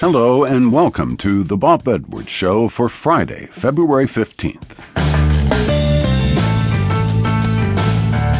Hello and welcome to the Bob Edwards Show for Friday, February 15th.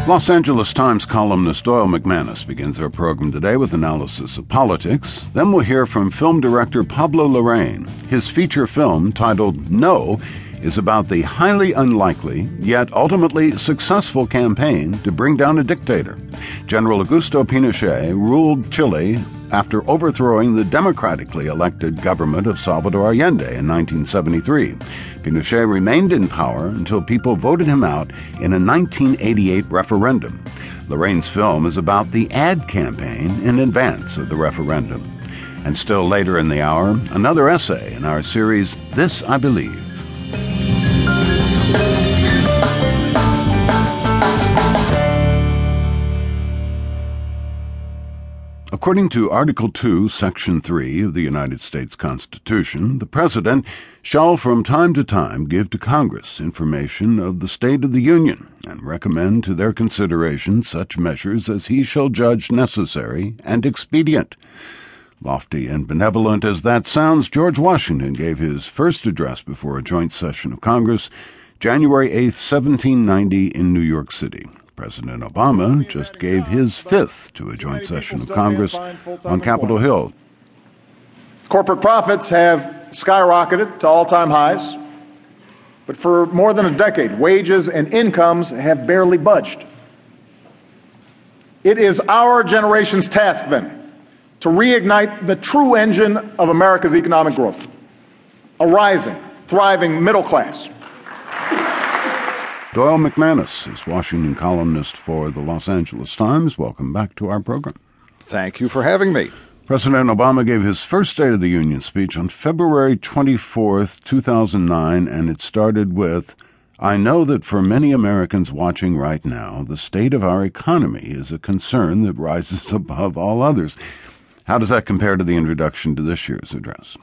Los Angeles Times columnist Doyle McManus begins our program today with analysis of politics. Then we'll hear from film director Pablo Larraín. His feature film, titled No, is about the highly unlikely, yet ultimately successful campaign to bring down a dictator. General Augusto Pinochet ruled Chile after overthrowing the democratically elected government of Salvador Allende in 1973. Pinochet remained in power until people voted him out in a 1988 referendum. Larraín's film is about the ad campaign in advance of the referendum. And still later in the hour, another essay in our series, This I Believe. According to Article 2, Section 3 of the United States Constitution, the President shall from time to time give to Congress information of the state of the Union and recommend to their consideration such measures as he shall judge necessary and expedient. Lofty and benevolent as that sounds, George Washington gave his first address before a joint session of Congress January 8, 1790, in New York City. President Obama just gave his fifth to a joint session of Congress on Capitol Hill. Corporate profits have skyrocketed to all time highs, but for more than a decade, wages and incomes have barely budged. It is our generation's task, then, to reignite the true engine of America's economic growth a rising, thriving middle class Doyle McManus is Washington columnist for the Los Angeles Times. Welcome back to our program. Thank you for having me. President Obama gave his first State of the Union speech on February 24th, 2009, and it started with I know that for many Americans watching right now, the state of our economy is a concern that rises above all others. How does that compare to the introduction to this year's address?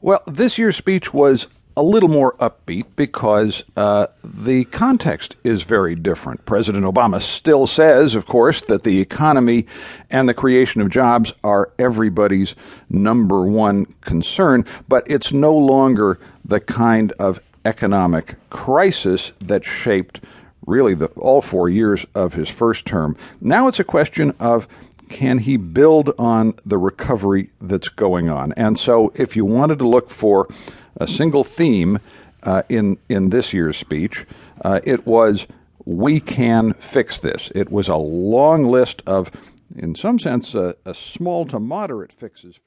Well, this year's speech was a little more upbeat because uh, the context is very different. President Obama still says, of course, that the economy and the creation of jobs are everybody's number one concern, but it's no longer the kind of economic crisis that shaped really the, all four years of his first term. Now it's a question of can he build on the recovery that's going on? And so, if you wanted to look for a single theme uh, in in this year's speech. Uh, it was we can fix this. It was a long list of, in some sense, a small to moderate fixes.